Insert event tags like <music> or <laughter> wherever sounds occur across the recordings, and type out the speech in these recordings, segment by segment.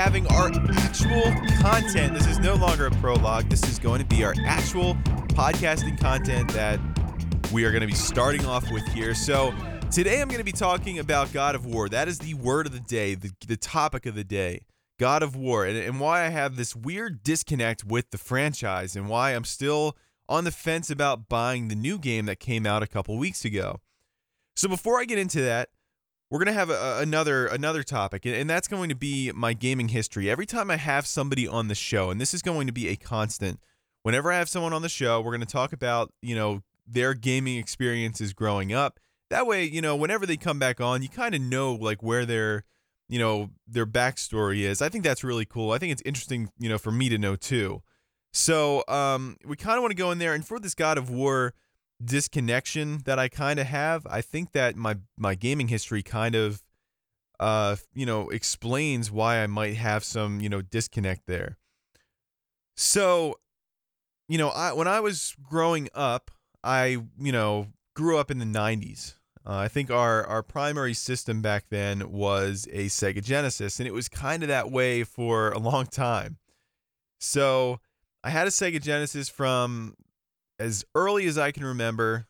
having our actual content. This is no longer a prologue. This is going to be our actual podcasting content that we are going to be starting off with here. So, today I'm going to be talking about God of War. That is the word of the day, the, the topic of the day. God of War, and, and why I have this weird disconnect with the franchise, and why I'm still on the fence about buying the new game that came out a couple weeks ago. So before I get into that, we're gonna have a, another another topic, and, and that's going to be my gaming history. Every time I have somebody on the show, and this is going to be a constant. Whenever I have someone on the show, we're going to talk about you know their gaming experiences growing up. That way, you know, whenever they come back on, you kind of know like where their you know their backstory is. I think that's really cool. I think it's interesting, you know, for me to know too. So um, we kind of want to go in there, and for this God of War disconnection that I kind of have, I think that my my gaming history kind of uh you know explains why I might have some you know disconnect there. So, you know, I when I was growing up, I you know grew up in the '90s. Uh, I think our our primary system back then was a Sega Genesis, and it was kind of that way for a long time. So I had a Sega Genesis from as early as I can remember,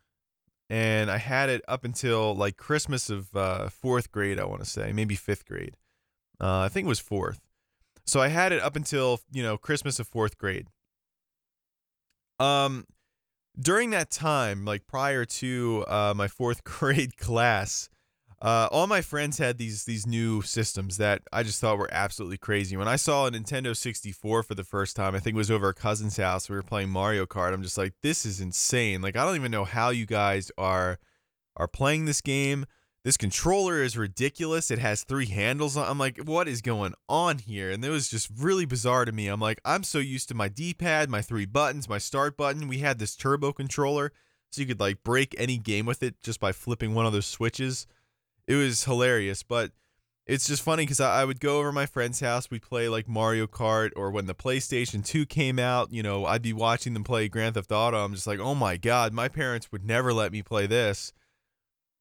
and I had it up until like Christmas of uh, fourth grade. I want to say maybe fifth grade. Uh, I think it was fourth. So I had it up until you know Christmas of fourth grade. Um, during that time, like prior to uh, my fourth <laughs> grade class, uh, all my friends had these these new systems that I just thought were absolutely crazy. When I saw a Nintendo 64 for the first time, I think it was over a cousin's house. We were playing Mario Kart. I'm just like, this is insane. Like I don't even know how you guys are are playing this game. This controller is ridiculous. It has three handles. I'm like, what is going on here? And it was just really bizarre to me. I'm like, I'm so used to my D-pad, my three buttons, my start button. We had this turbo controller, so you could like break any game with it just by flipping one of those switches it was hilarious. But it's just funny because I, I, would go over my friend's house. We'd play like Mario Kart, or when the PlayStation 2 came out, you know, I'd be watching them play Grand Theft Auto. I'm just like, oh my God, my parents would never let me play this.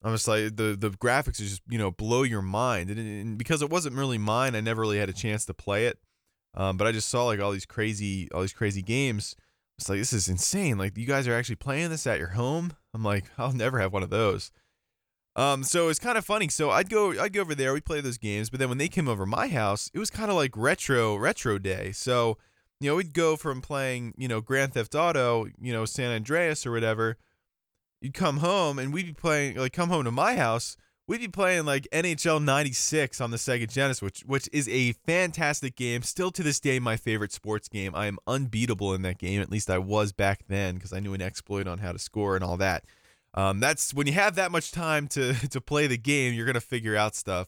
I'm just like, the, the graphics just, you know, blow your mind. And, and because it wasn't really mine, I never really had a chance to play it. Um, but I just saw like all these crazy, all these crazy games. It's like, this is insane. Like, you guys are actually playing this at your home? I'm like, <laughs> I'll never have one of those. Um, so it's kind of funny. So I'd go, I'd go over there. We play those games, but then when they came over my house, it was kind of like retro, retro day. So, you know, we'd go from playing, you know, Grand Theft Auto, you know, San Andreas or whatever. You'd come home and we'd be playing, like, come home to my house. We'd be playing like NHL '96 on the Sega Genesis, which which is a fantastic game. Still to this day, my favorite sports game. I am unbeatable in that game. At least I was back then because I knew an exploit on how to score and all that. Um, that's when you have that much time to <laughs> to play the game, you're gonna figure out stuff.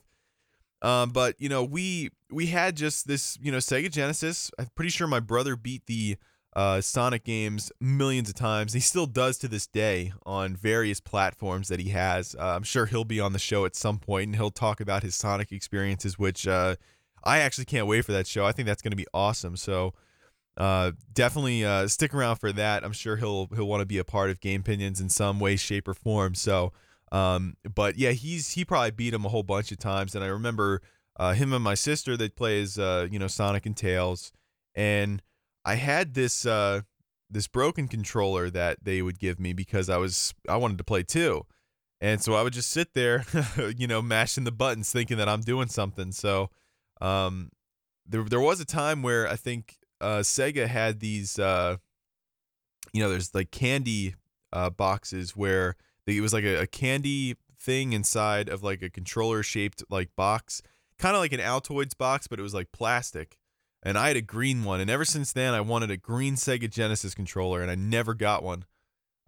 Um, but you know, we we had just this, you know, Sega Genesis. I'm pretty sure my brother beat the uh, Sonic games millions of times. He still does to this day on various platforms that he has. Uh, I'm sure he'll be on the show at some point and he'll talk about his Sonic experiences, which uh, I actually can't wait for that show. I think that's going to be awesome. So uh, definitely uh, stick around for that. I'm sure he'll he'll want to be a part of Gamepinions in some way, shape, or form. So, um, but yeah, he's he probably beat him a whole bunch of times. And I remember uh, him and my sister that plays uh, you know Sonic and Tails, and I had this uh, this broken controller that they would give me because I was I wanted to play too. And so I would just sit there, <laughs> you know, mashing the buttons, thinking that I'm doing something. So, um, there there was a time where I think uh, Sega had these, uh, you know, there's like candy uh, boxes where they, it was like a, a, candy thing inside of like a controller shaped like box, kind of like an Altoids box, but it was like plastic. And I had a green one, and ever since then, I wanted a green Sega Genesis controller, and I never got one.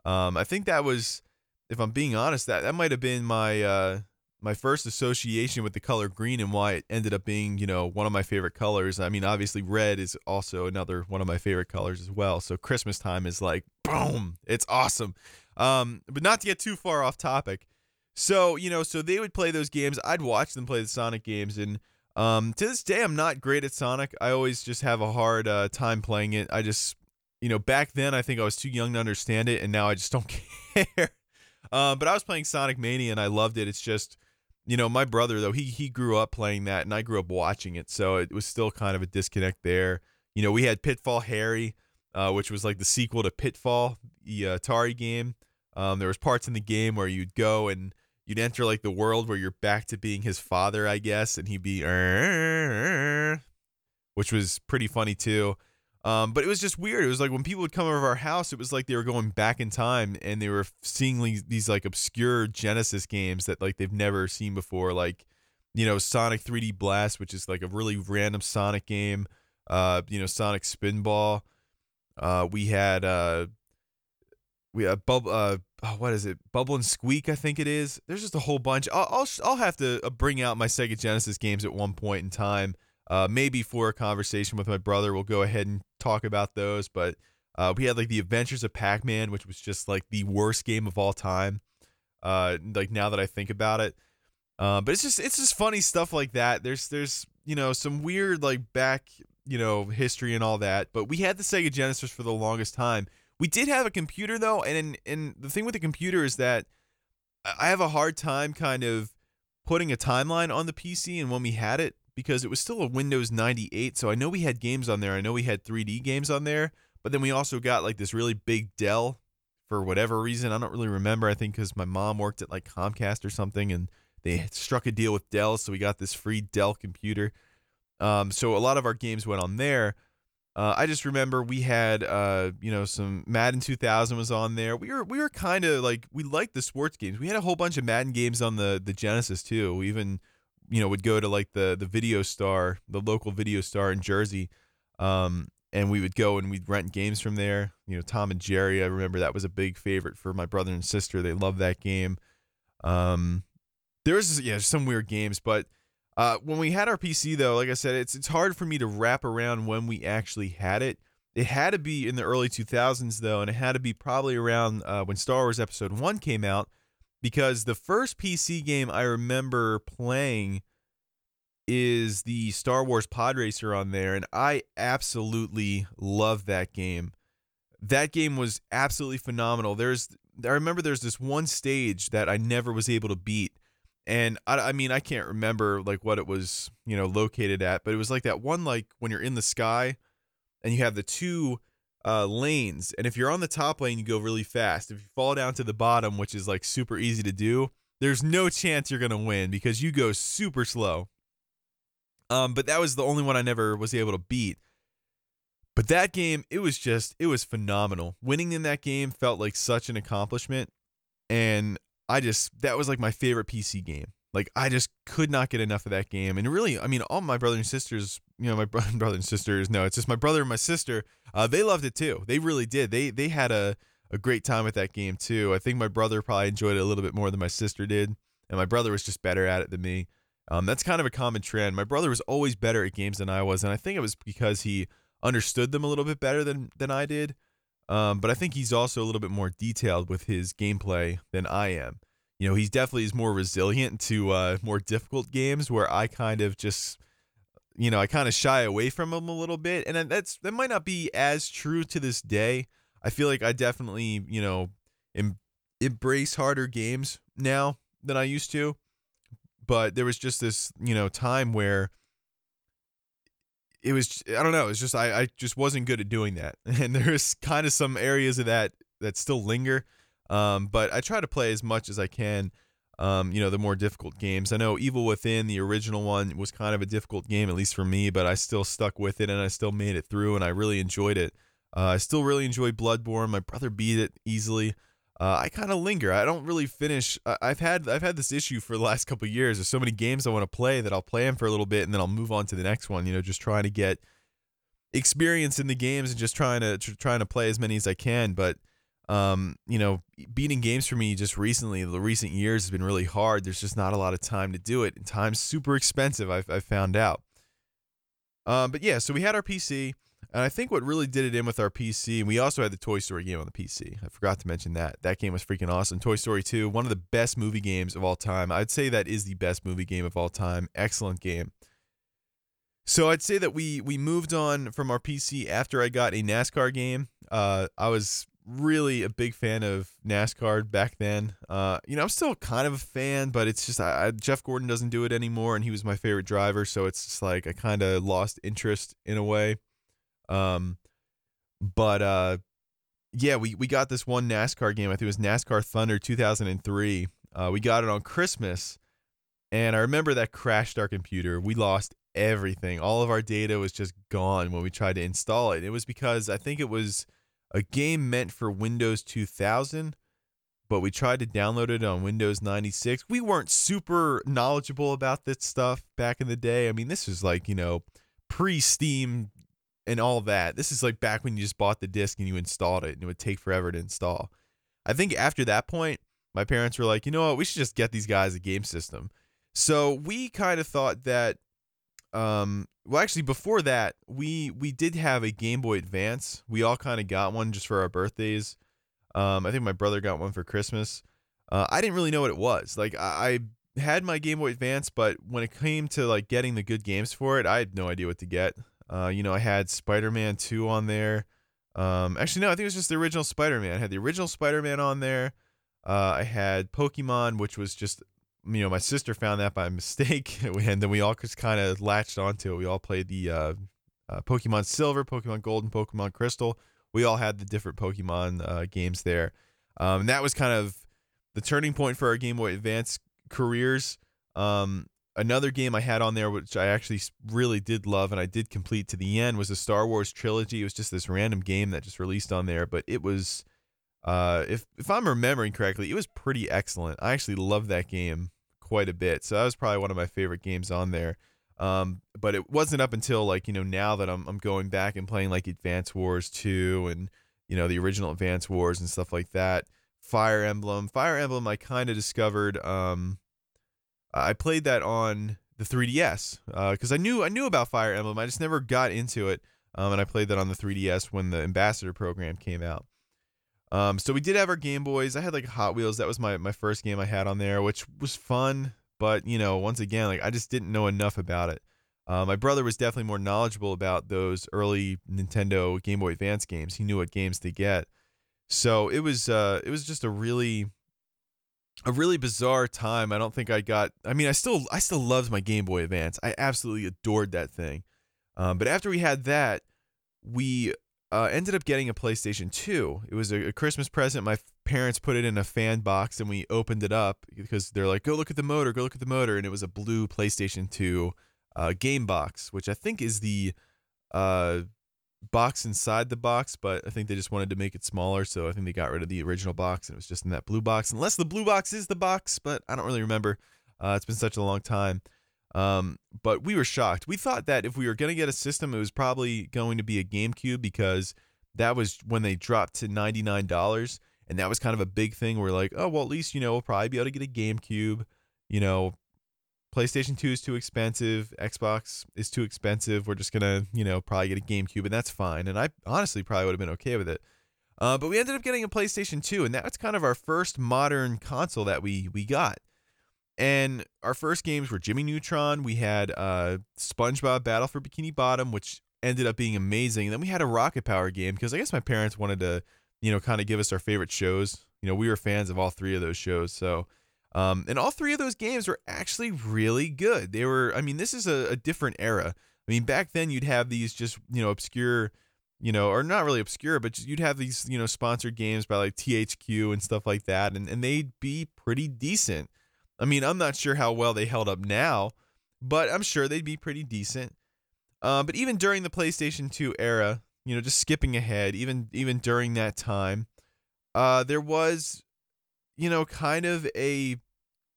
Um, I think that was, if I'm being honest, that that might have been my uh, my first association with the color green and why it ended up being, you know, one of my favorite colors. I mean, obviously red is also another one of my favorite colors as well. So Christmas time is like boom, it's awesome. Um, but not to get too far off topic. So, you know, so they would play those games. I'd watch them play the Sonic games. And um, to this day, I'm not great at Sonic. I always just have a hard uh, time playing it. I just, you know, back then I think I was too young to understand it. And now I just <laughs> don't care. um, but I was playing Sonic Mania and I loved it. It's just, you know, my brother, though, he, he grew up playing that and I grew up watching it. So it was still kind of a disconnect there. You know, we had Pitfall Harry, uh, which was like the sequel to Pitfall, the Atari game. Um, there was parts in the game where you'd go and you'd enter like the world where you're back to being his father, I guess, and he'd be, which was pretty funny too. Um, but it was just weird. It was like when people would come over our house, it was like they were going back in time and they were seeing these, these like obscure Genesis games that like they've never seen before, like you know Sonic 3D Blast, which is like a really random Sonic game. Uh, you know Sonic Spinball. Uh, we had uh, we have bubble. Uh, oh, what is it? Bubble and Squeak, I think it is. There's just a whole bunch. I'll I'll, I'll have to uh, bring out my Sega Genesis games at one point in time. Uh, maybe for a conversation with my brother, we'll go ahead and talk about those. But uh, we had like the Adventures of Pac-Man, which was just like the worst game of all time. Uh, like now that I think about it, uh, but it's just it's just funny stuff like that. There's there's you know some weird like back you know history and all that. But we had the Sega Genesis for the longest time. We did have a computer though, and and the thing with the computer is that I have a hard time kind of putting a timeline on the PC and when we had it because it was still a Windows 98. So I know we had games on there. I know we had 3D games on there, but then we also got like this really big Dell for whatever reason. I don't really remember. I think because my mom worked at like Comcast or something and they struck a deal with Dell. So we got this free Dell computer. Um, so a lot of our games went on there. Uh, I just remember we had, uh, you know, some Madden 2000 was on there. We were we were kind of like we liked the sports games. We had a whole bunch of Madden games on the the Genesis too. We even, you know, would go to like the the Video Star, the local Video Star in Jersey, um, and we would go and we'd rent games from there. You know, Tom and Jerry. I remember that was a big favorite for my brother and sister. They loved that game. Um, there was yeah some weird games, but uh, when we had our PC though, like I said, it's it's hard for me to wrap around when we actually had it. It had to be in the early 2000s though, and it had to be probably around uh, when Star Wars Episode One came out, because the first PC game I remember playing is the Star Wars Pod Racer on there, and I absolutely love that game. That game was absolutely phenomenal. There's I remember there's this one stage that I never was able to beat and I, I mean I can't remember like what it was you know located at, but it was like that one like when you're in the sky, and you have the two uh, lanes, and if you're on the top lane you go really fast. If you fall down to the bottom, which is like super easy to do, there's no chance you're gonna win because you go super slow. Um, but that was the only one I never was able to beat. But that game, it was just, it was phenomenal. Winning in that game felt like such an accomplishment. And I just that was like my favorite PC game. Like I just could not get enough of that game. And really, I mean, all my brothers and sisters, you know, my <laughs> brother, and sisters, no, it's just my brother and my sister. Uh, they loved it too. They really did. They they had a a great time with that game too. I think my brother probably enjoyed it a little bit more than my sister did, and my brother was just better at it than me. Um, that's kind of a common trend. My brother was always better at games than I was, and I think it was because he understood them a little bit better than than I did. Um, but I think he's also a little bit more detailed with his gameplay than I am. You know, he's definitely is more resilient to uh, more difficult games where I kind of just, you know, I kind of shy away from him a little bit, and that's that might not be as true to this day. I feel like I definitely, you know, em- embrace harder games now than I used to, but there was just this, you know, time where it was I don't know. It's just I I just wasn't good at doing that, <laughs> and there's kind of some areas of that that still linger. Um, but I try to play as much as I can. Um, you know, the more difficult games. I know Evil Within, the original one, was kind of a difficult game, at least for me, but I still stuck with it and I still made it through and I really enjoyed it. Uh, I still really enjoy Bloodborne. My brother beat it easily. Uh, I kind of linger. I don't really finish. I've had I've had this issue for the last couple years. There's so many games I want to play that I'll play them for a little bit and then I'll move on to the next one. You know, just trying to get experience in the games and just trying to tr- trying to play as many as I can. But um, you know, beating games for me just recently, the recent years has been really hard. There's just not a lot of time to do it, and time's super expensive. I've, I've found out. Um, but yeah, so we had our PC And I think what really did it in with our PC, and we also had the Toy Story game on the PC. I forgot to mention that. That game was freaking awesome. Toy Story 2, one of the best movie games of all time. I'd say that is the best movie game of all time. Excellent game. So I'd say that we we moved on from our PC after I got a NASCAR game. Uh, I was really a big fan of NASCAR back then. Uh, you know, I'm still kind of a fan, but it's just I, I, Jeff Gordon doesn't do it anymore, and he was my favorite driver, so it's just like I kind of lost interest in a way. Um, but uh, yeah, we we got this one NASCAR game. I think it was NASCAR Thunder 2003. Uh, we got it on Christmas, and I remember that crashed our computer. We lost everything. All of our data was just gone when we tried to install it. It was because I think it was a game meant for Windows 2000, but we tried to download it on Windows 96. We weren't super knowledgeable about this stuff back in the day. I mean, this was like, you know, pre Steam and all that. This is like back when you just bought the disc and you installed it and it would take forever to install. I think after that point, my parents were like, you know what, we should just get these guys a game system. So we kind of thought that um, well, actually, before that, we we did have a Game Boy Advance. We all kind of got one just for our birthdays. Um, I think my brother got one for Christmas. Uh, I didn't really know what it was. Like I, I had my Game Boy Advance, but when it came to like getting the good games for it, I had no idea what to get. Uh, you know, I had Spider Man Two on there. Um, actually, no, I think it was just the original Spider Man. I had the original Spider Man on there. Uh, I had Pokemon, which was just you know, my sister found that by <laughs> mistake, <laughs> and then we all just kind of latched onto it. We all played the uh, uh, Pokemon Silver, Pokemon Gold, and Pokemon Crystal. We all had the different Pokemon uh, games there, um, and that was kind of the turning point for our Game Boy Advance careers. Um, another game I had on there, which I actually really did love and I did complete to the end, was the Star Wars trilogy. It was just this random game that just released on there, but it was uh, if if I'm remembering correctly, it was pretty excellent. I actually loved that game quite a bit, so that was probably one of my favorite games on there. Um, but it wasn't up until like you know now that I'm I'm going back and playing like Advance Wars 2 and you know the original Advance Wars and stuff like that. Fire Emblem, Fire Emblem, I kind of discovered. Um, I played that on the 3DS because uh, I knew I knew about Fire Emblem. I just never got into it, um, and I played that on the 3DS when the Ambassador program came out. Um, so we did have our Game Boys. I had like Hot Wheels. That was my my first game I had on there, which was fun. But you know, once again, like I just didn't know enough about it. Uh, my brother was definitely more knowledgeable about those early Nintendo Game Boy Advance games. He knew what games to get. So it was uh, it was just a really a really bizarre time. I don't think I got. I mean, I still I still loved my Game Boy Advance. I absolutely adored that thing. Um, but after we had that, we uh, ended up getting a PlayStation 2. It was a, a, Christmas present. My parents put it in a fan box and we opened it up because they're like, go look at the motor, go look at the motor. And it was a blue PlayStation 2 uh, game box, which I think is the uh, box inside the box, but I think they just wanted to make it smaller. So I think they got rid of the original box and it was just in that blue box. Unless the blue box is the box, but I don't really remember. Uh, it's been such a long time. Um, but we were shocked. We thought that if we were going to get a system, it was probably going to be a GameCube because that was when they dropped to $99. And that was kind of a big thing. We're like, oh, well, at least, you know, we'll probably be able to get a GameCube. You know, PlayStation 2 is too expensive. Xbox is too expensive. We're just to, you know, probably get a GameCube, and that's fine. And I honestly probably would have been okay with it. Uh, but we ended up getting a PlayStation 2, and that's kind of our first modern console that we we got. And our first games were Jimmy Neutron. We had uh, SpongeBob Battle for Bikini Bottom, which ended up being amazing. And then we had a Rocket Power game because I guess my parents wanted to, you know, kind of give us our favorite shows. You know, we were fans of all three of those shows. So, um, and all three of those games were actually really good. They were, I mean, this is a, a different era. I mean, back then you'd have these just, you know, obscure, you know, or not really obscure, but you'd have these, you know, sponsored games by like THQ and stuff like that. And, and they'd be pretty decent. I mean, I'm not sure how well they held up now, but I'm sure they'd be pretty decent. Uh, but even during the PlayStation 2 era, you know, just skipping ahead, even even during that time, uh, there was, you know, kind of a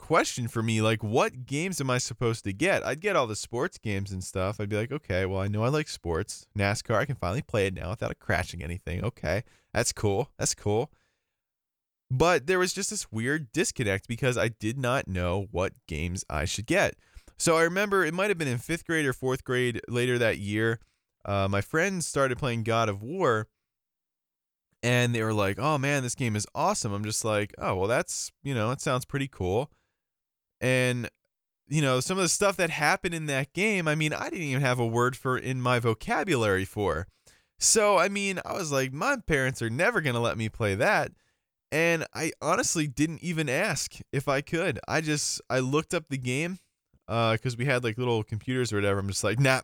question for me like what games am i supposed to get i'd get all the sports games and stuff i'd be like okay well i know i like sports nascar i can finally play it now without crashing anything okay that's cool that's cool but there was just this weird disconnect because I did not know what games I should get. So I remember it might have been in fifth grade or fourth grade later that year. uh, my friends started playing God of War, and they were like, "Oh man, this game is awesome." I'm just like, "Oh well, that's you know, it sounds pretty cool." And you know, some of the stuff that happened in that game, I mean, I didn't even have a word for in my vocabulary for. So, I mean, I was like, my parents are never going to let me play that. And I honestly didn't even ask if I could. I just I looked up the game uh cuz we had like little computers or whatever. I'm just like, "Nah,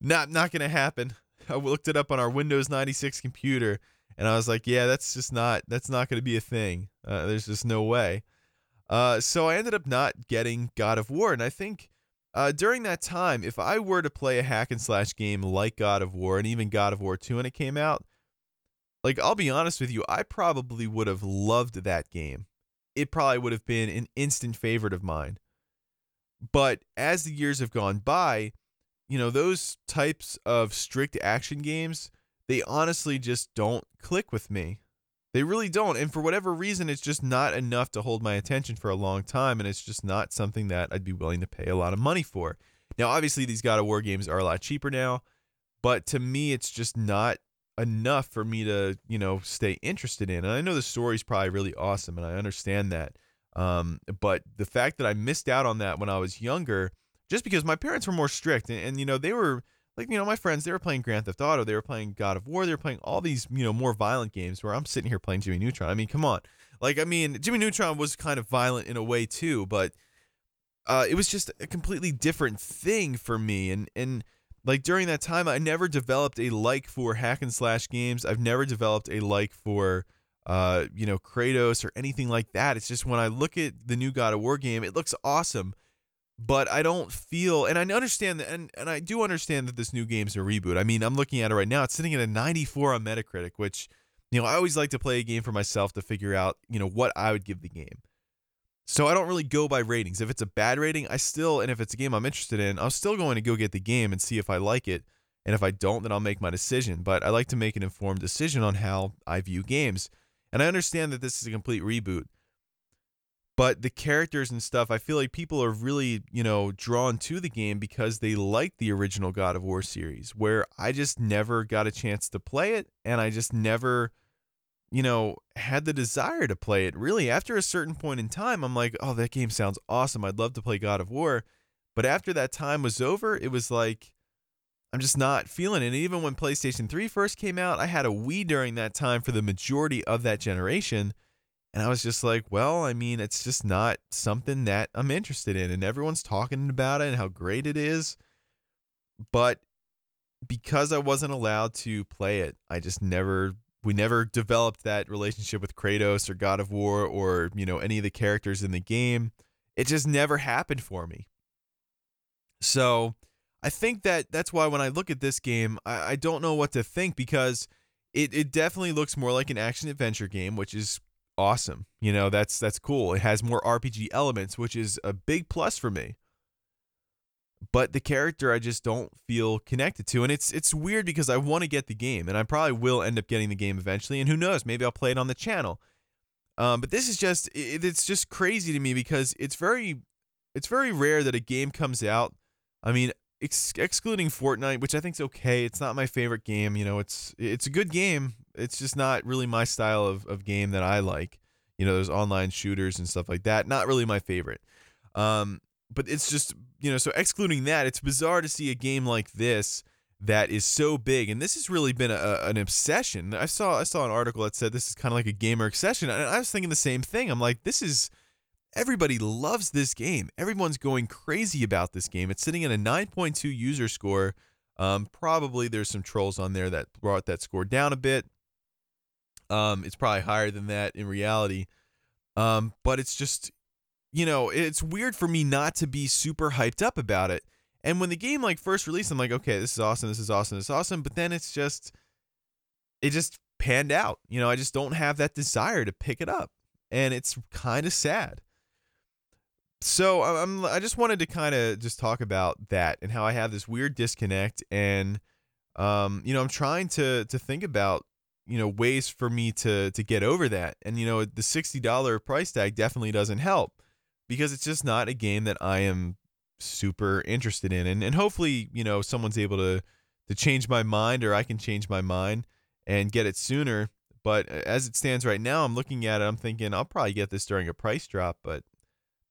not not going to happen." <laughs> I looked it up on our Windows 96 computer and I was like, "Yeah, that's just not that's not going to be a thing. Uh, there's just no way." Uh, so I ended up not getting God of War, and I think uh, during that time, if I were to play a hack and slash game like God of War and even God of War 2 when it came out, like I'll be honest with you, I probably would have loved that game. It probably would have been an instant favorite of mine. But as the years have gone by, you know, those types of strict action games, they honestly just don't click with me. They really don't. And for whatever reason, it's just not enough to hold my attention for a long time. And it's just not something that I'd be willing to pay a lot of money for. Now, obviously, these God of War games are a lot cheaper now. But to me, it's just not enough for me to, you know, stay interested in. And I know the story's probably really awesome. And I understand that. Um, but the fact that I missed out on that when I was younger, just because my parents were more strict and, and you know, they were like you know my friends they were playing Grand Theft Auto, they were playing God of War, they were playing all these you know more violent games where I'm sitting here playing Jimmy Neutron. I mean, come on, like I mean Jimmy Neutron was kind of violent in a way too, but uh, it was just a completely different thing for me, and and like during that time I never developed a like for hack and slash games. I've never developed a like for uh you know Kratos or anything like that. It's just when I look at the new God of War game, it looks awesome but I don't feel, and I understand that, and, and I do understand that this new game's a reboot. I mean, I'm looking at it right now; it's sitting at a 94 on Metacritic, which, you know, I always like to play a game for myself to figure out, you know, what I would give the game. So I don't really go by ratings. If it's a bad rating, I still, and if it's a game I'm interested in, I'm still going to go get the game and see if I like it. And if I don't, then I'll make my decision. But I like to make an informed decision on how I view games. And I understand that this is a complete reboot but the characters and stuff i feel like people are really you know drawn to the game because they like the original god of war series where i just never got a chance to play it and i just never you know had the desire to play it. Really after a certain point in time i'm like oh that game sounds awesome. I'd love to play god of war. But after that time was over it was like i'm just not feeling it. And even when playstation 3 first came out i had a wii during that time for the majority of that generation and I was just like, well, I mean, it's just not something that I'm interested in. And everyone's talking about it and how great it is. But because I wasn't allowed to play it, I just never, we never developed that relationship with Kratos or God of War or, you know, any of the characters in the game. It just never happened for me. So I think that that's why when I look at this game, I, I don't know what to think because it, it definitely looks more like an action adventure game, which is awesome. You know, that's that's cool. It has more RPG elements, which is a big plus for me. But the character I just don't feel connected to. And it's it's weird because I want to get the game and I probably will end up getting the game eventually and who knows, maybe I'll play it on the channel. Um, but this is just it, it's just crazy to me because it's very it's very rare that a game comes out. I mean, ex- excluding Fortnite, which I think is okay. It's not my favorite game. You know, it's it's a good game. It's just not really my style of, of game that I like. You know, those online shooters and stuff like that. Not really my favorite. Um, but it's just you know, so excluding that, it's bizarre to see a game like this that is so big, and this has really been a, an obsession. I saw I saw an article that said this is kind of like a gamer obsession, and I was thinking the same thing. I'm like, this is Everybody loves this game. Everyone's going crazy about this game. It's sitting at a 9.2 user score. Um, probably there's some trolls on there that brought that score down a bit. Um, it's probably higher than that in reality. Um, but it's just, you know, it's weird for me not to be super hyped up about it. And when the game like first released, I'm like, okay, this is awesome, this is awesome, this is awesome. But then it's just, it just panned out. You know, I just don't have that desire to pick it up, and it's kind of sad so I'm I just wanted to kind of just talk about that and how I have this weird disconnect and um you know I'm trying to to think about you know ways for me to to get over that and you know the $60 price tag definitely doesn't help because it's just not a game that I am super interested in and and hopefully you know someone's able to to change my mind, or I can change my mind and get it sooner. But as it stands right now, I'm looking at it. I'm thinking I'll probably get this during a price drop. But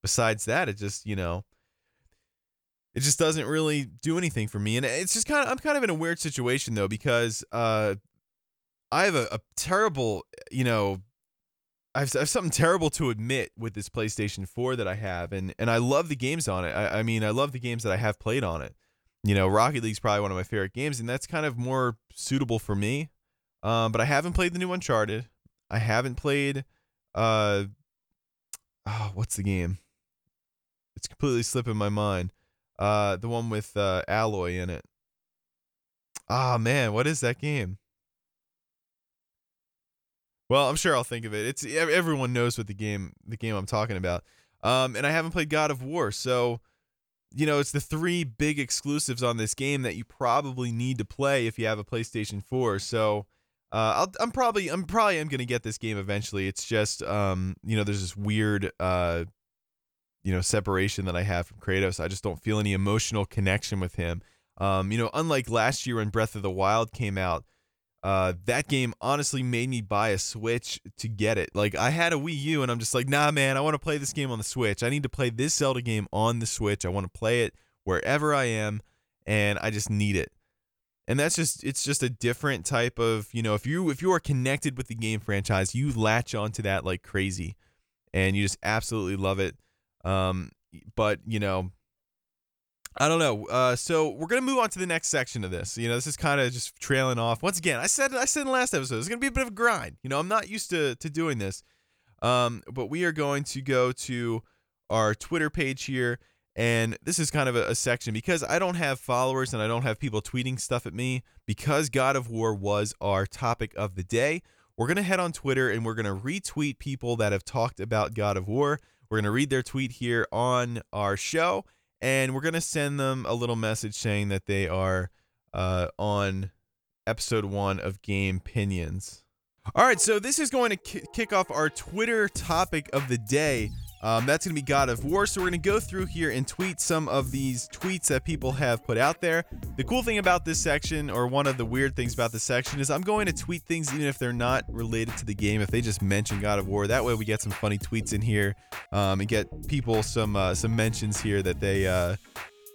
besides that, it just you know, it just doesn't really do anything for me. And it's just kind of I'm kind of in a weird situation though because uh, I have a, a terrible you know I have, I have, something terrible to admit with this PlayStation 4 that I have, and and I love the games on it. I, I mean, I love the games that I have played on it. You know, Rocket League's probably one of my favorite games, and that's kind of more suitable for me. Um, but I haven't played the new Uncharted. I haven't played, uh, oh, what's the game? It's completely slipping my mind. Uh, the one with uh, Aloy in it. Ah, oh, man, what is that game? Well, I'm sure I'll think of it. It's everyone knows what the game the game I'm talking about. Um, and I haven't played God of War, so you know it's the three big exclusives on this game that you probably need to play if you have a PlayStation 4. So uh, i am probably I'm probably am gonna get this game eventually. It's just um, you know there's this weird uh, you know separation that I have from Kratos. I just don't feel any emotional connection with him. Um, you know, unlike last year when Breath of the Wild came out, uh, that game honestly made me buy a Switch to get it. Like I had a Wii U and I'm just like, nah, man, I want to play this game on the Switch. I need to play this Zelda game on the Switch. I want to play it wherever I am, and I just need it. And that's just it's just a different type of you know if you if you are connected with the game franchise, you latch onto that like crazy, and you just absolutely love it. Um, but you know I don't know. Uh, so we're gonna move on to the next section of this. You know, this is kind of just trailing off. Once again, I said I said in the last episode, it's gonna be a bit of a grind. You know, I'm not used to to doing this. Um, but we are going to go to our Twitter page here, and this is kind of a, a section because I don't have followers and I don't have people tweeting stuff at me because God of War was our topic of the day. We're gonna head on Twitter and we're gonna retweet people that have talked about God of War. We're gonna read their tweet here on our show and we're gonna send them a little message saying that they are uh, on episode one of Gamepinions. All right, so this is going to k- kick off our Twitter topic of the day. Um, that's going to be God of War. So we're going to go through here and tweet some of these tweets that people have put out there. The cool thing about this section, or one of the weird things about this section, is I'm going to tweet things even if they're not related to the game. If they just mention God of War, that way we get some funny tweets in here um, and get people some uh, some mentions here that they uh,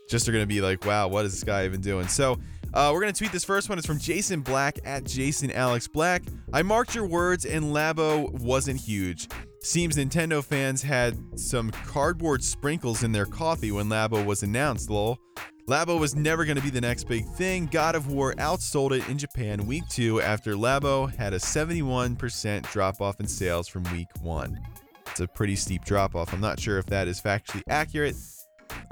just are going to be like, wow, what is this guy even doing? So. Uh, we're going to tweet this first one. It's from Jason Black at Jason Alex Black. I marked your words, and Labo wasn't huge. Seems Nintendo fans had some cardboard sprinkles in their coffee when Labo was announced, lol. Labo was never going to be the next big thing. God of War outsold it in Japan week two after Labo had a 71% drop off in sales from week one. It's a pretty steep drop off. I'm not sure if that is factually accurate,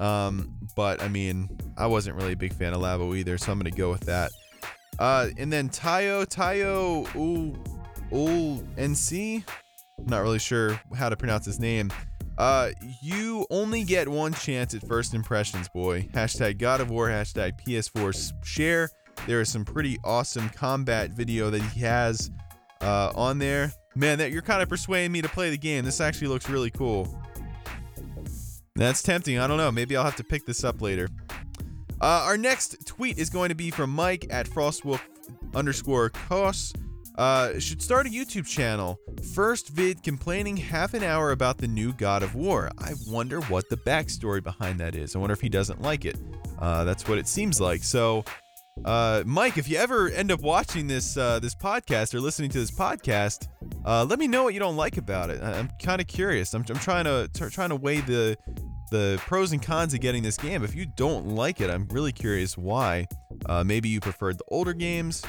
um, but I mean, I wasn't really a big fan of Labo either, so I'm going to go with that. Uh, and then Tayo, Tayo, ooh, ooh, NC. Not really sure how to pronounce his name. Uh, you only get one chance at first impressions, boy. Hashtag God of War, hashtag PS4 share. There is some pretty awesome combat video that he has uh, on there. Man, that you're kind of persuading me to play the game. This actually looks really cool. That's tempting. I don't know. Maybe I'll have to pick this up later. Uh, our next tweet is going to be from Mike at Frostwolf underscore Kos. Uh, should start a YouTube channel. First vid complaining half an hour about the new God of War. I wonder what the backstory behind that is. I wonder if he doesn't like it. Uh, that's what it seems like. So, uh, Mike, if you ever end up watching this uh, this podcast or listening to this podcast, uh, let me know what you don't like about it. I'm kind of curious. I'm, I'm trying to t- trying to weigh the the pros and cons of getting this game. If you don't like it, I'm really curious why. Uh, maybe you preferred the older games.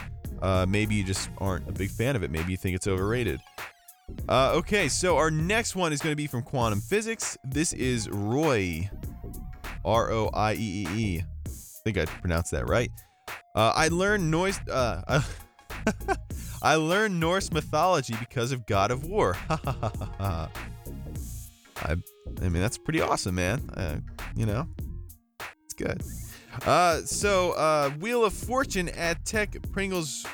Uh, maybe you just aren't a big fan of it. Maybe you think it's overrated. Uh, okay, so our next one is going to be from Quantum Physics. This is Roy. R O I E E E. I think I pronounced that right. Uh, I learned Norse. Uh, <laughs> I learned Norse mythology because of God of War. <laughs> I, I mean, that's pretty awesome, man. Uh, you know, it's good. Uh, so uh, Wheel of Fortune at Tech Pringles,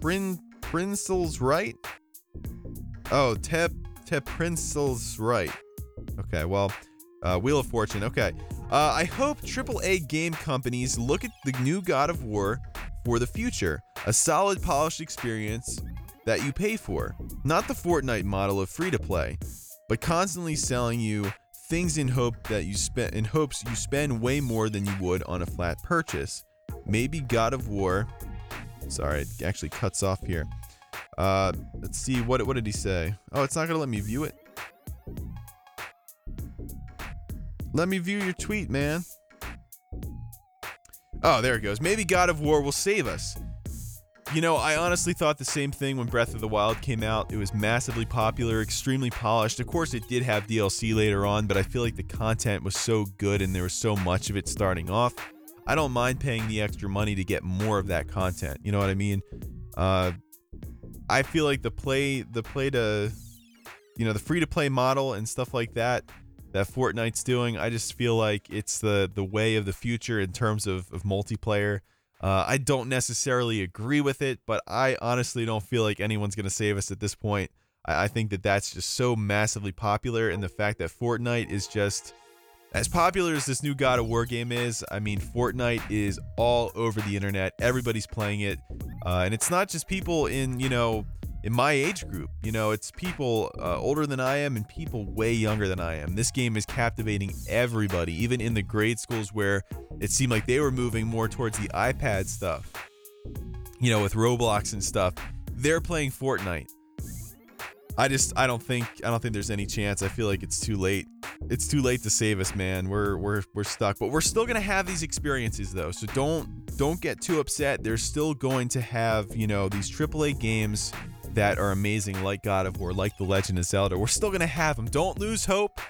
Prin Princel's right. Oh, Tep Tep Princel's right. Okay, well, uh, Wheel of Fortune. Okay. Uh, I hope AAA game companies look at the new God of War for the future, a solid polished experience that you pay for, not the Fortnite model of free to play, but constantly selling you things in hope that you spend in hopes you spend way more than you would on a flat purchase. Maybe God of War. Sorry, it actually cuts off here. Uh, let's see what what did he say? Oh, it's not gonna let me view it. Let me view your tweet, man. Oh, there it goes. Maybe God of War will save us. You know, I honestly thought the same thing when Breath of the Wild came out. It was massively popular, extremely polished. Of course, it did have DLC later on, but I feel like the content was so good and there was so much of it starting off. I don't mind paying the extra money to get more of that content. You know what I mean? Uh, I feel like the play, the play to, you know, the free to play model and stuff like that that Fortnite's doing. I just feel like it's the the way of the future in terms of, of multiplayer. Uh, I don't necessarily agree with it, but I honestly don't feel like anyone's going to save us at this point. I, I think that that's just so massively popular, and the fact that Fortnite is just as popular as this new God of War game is. I mean, Fortnite is all over the internet. Everybody's playing it, uh, and it's not just people in you know in my age group. You know, it's people uh, older than I am and people way younger than I am. This game is captivating everybody, even in the grade schools where it seemed like they were moving more towards the iPad stuff. You know, with Roblox and stuff, they're playing Fortnite. I just I don't think I don't think there's any chance. I feel like it's too late. It's too late to save us, man. We're we're we're stuck. But we're still gonna have these experiences though. So don't don't get too upset. They're still going to have, you know, these AAA games that are amazing, like God of War, like The Legend of Zelda. We're still going to have them. Don't lose hope.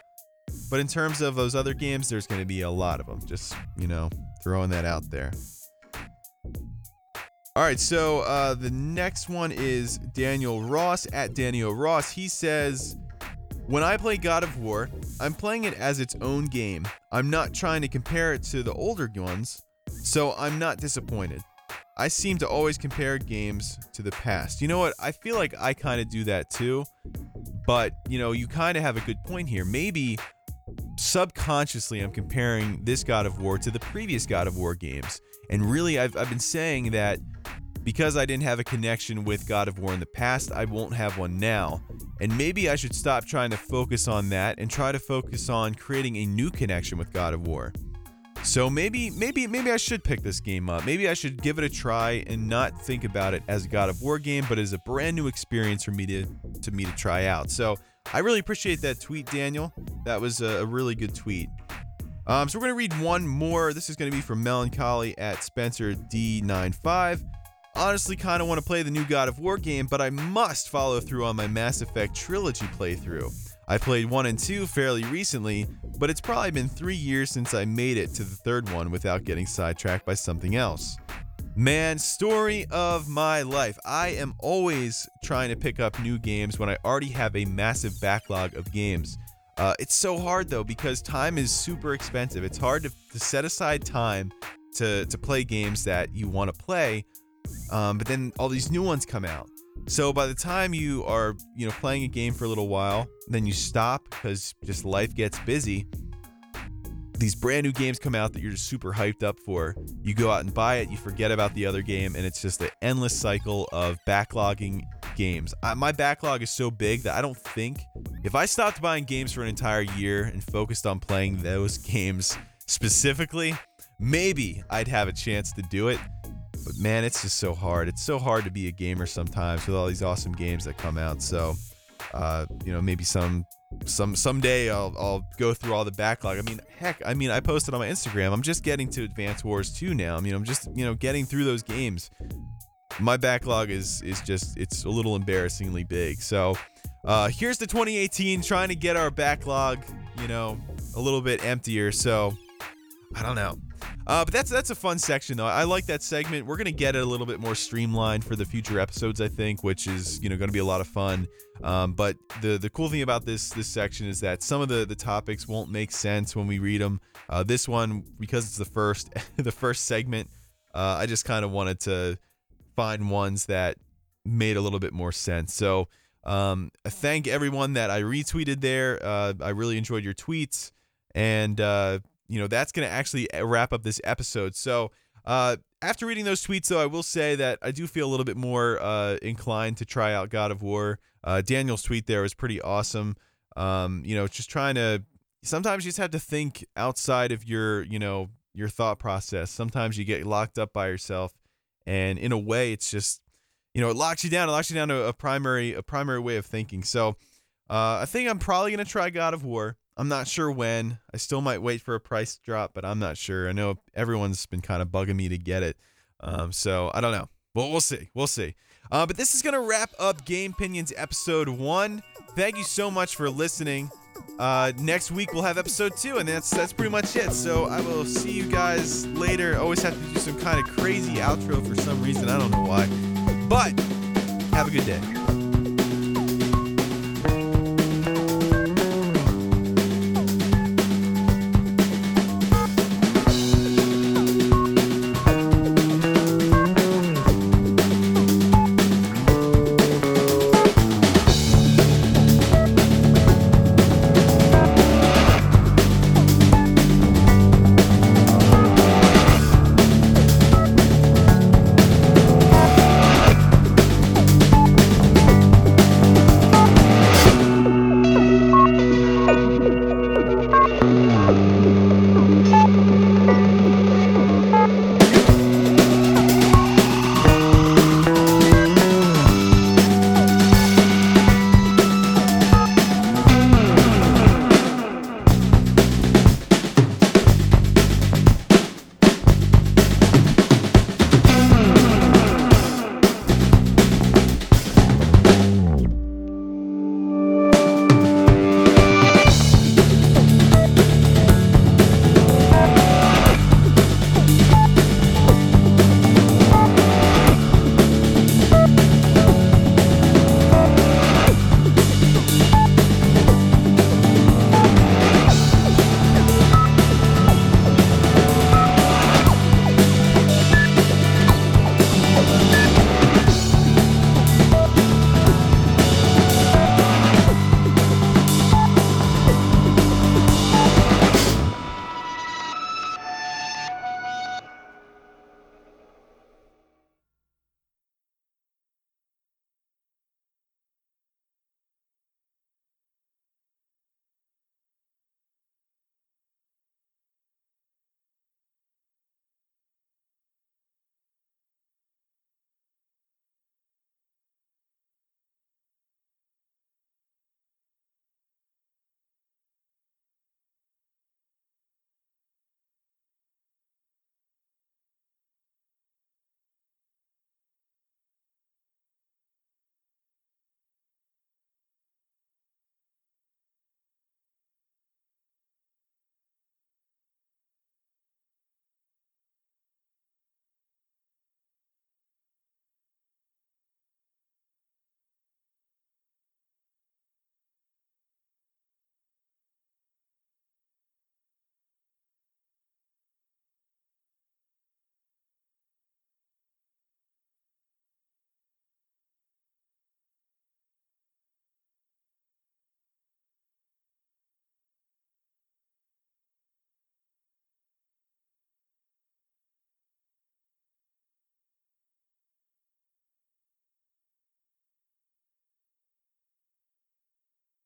But in terms of those other games, there's going to be a lot of them. Just, you know, throwing that out there. All right, so uh, the next one is Daniel Ross at Daniel Ross. He says, When I play God of War, I'm playing it as its own game. I'm not trying to compare it to the older ones, so I'm not disappointed. I seem to always compare games to the past. You know what? I feel like I kind of do that too. But, you know, you kind of have a good point here. Maybe subconsciously I'm comparing this God of War to the previous God of War games. And really, I've, I've been saying that because I didn't have a connection with God of War in the past, I won't have one now. And maybe I should stop trying to focus on that and try to focus on creating a new connection with God of War. So maybe maybe maybe I should pick this game up. Maybe I should give it a try and not think about it as a God of War game, but as a brand new experience for me to to me to try out. So I really appreciate that tweet, Daniel. That was a, really good tweet. Um, so we're gonna read one more. This is gonna be from Melancholy at Spencer D95. Honestly, kind of want to play the new God of War game, but I must follow through on my Mass Effect trilogy playthrough. I played 1 and 2 fairly recently, but it's probably been 3 years since I made it to the third one without getting sidetracked by something else. Man, story of my life. I am always trying to pick up new games when I already have a massive backlog of games. Uh, it's so hard though because time is super expensive. It's hard to, to set aside time to, to play games that you want to play, um, but then all these new ones come out. So by the time you are, you know, playing a game for a little while, then you stop because just life gets busy. These brand new games come out that you're just super hyped up for. You go out and buy it, you forget about the other game, and it's just an endless cycle of backlogging games. I, my backlog is so big that I don't think if I stopped buying games for an entire year and focused on playing those <laughs> games specifically, maybe I'd have a chance to do it. But man, it's just so hard. It's so hard to be a gamer sometimes with all these awesome games that come out. So, uh, you know, maybe some some someday I'll I'll go through all the backlog. I mean, heck, I mean, I posted on my Instagram. I'm just getting to Advance Wars 2 now. I mean, I'm just you know getting through those games. My backlog is is just it's a little embarrassingly big. So, uh, here's the 2018 trying to get our backlog, you know, a little bit emptier. So, I don't know. Uh, but that's that's a fun section though. I like that segment. We're gonna get it a little bit more streamlined for the future episodes, I think, which is you know gonna be a lot of fun. Um, but the the cool thing about this this section is that some of the the topics won't make sense when we read them. Uh, this one, because it's the first <laughs> the first segment, uh, I just kind of wanted to find ones that made a little bit more sense. So um, thank everyone that I retweeted there. Uh, I really enjoyed your tweets and uh, you know, that's going to actually uh, wrap up this episode. So, uh, after reading those tweets, though, I will say that I do feel a little bit more uh, inclined to try out God of War. Uh, Daniel's tweet there was pretty awesome. Um, you know, just trying to. Sometimes you just have to think outside of your, you know, your thought process. Sometimes you get locked up by yourself, and in a way, it's just, you know, it locks you down. It locks you down to a primary, a primary way of thinking. So, uh, I think I'm probably gonna try God of War. I'm not sure when. I still might wait for a price drop, but I'm not sure. I know everyone's been kind of bugging me to get it. Um, so I don't know. Well, we'll see. We'll see. Uh, but this is going to wrap up Gamepinions episode one. Thank you so much for listening. Uh, next week we'll have episode two, and that's that's pretty much it. So I will see you guys later. Always have to do some kind of crazy outro for some reason. I don't know why. But have a good day.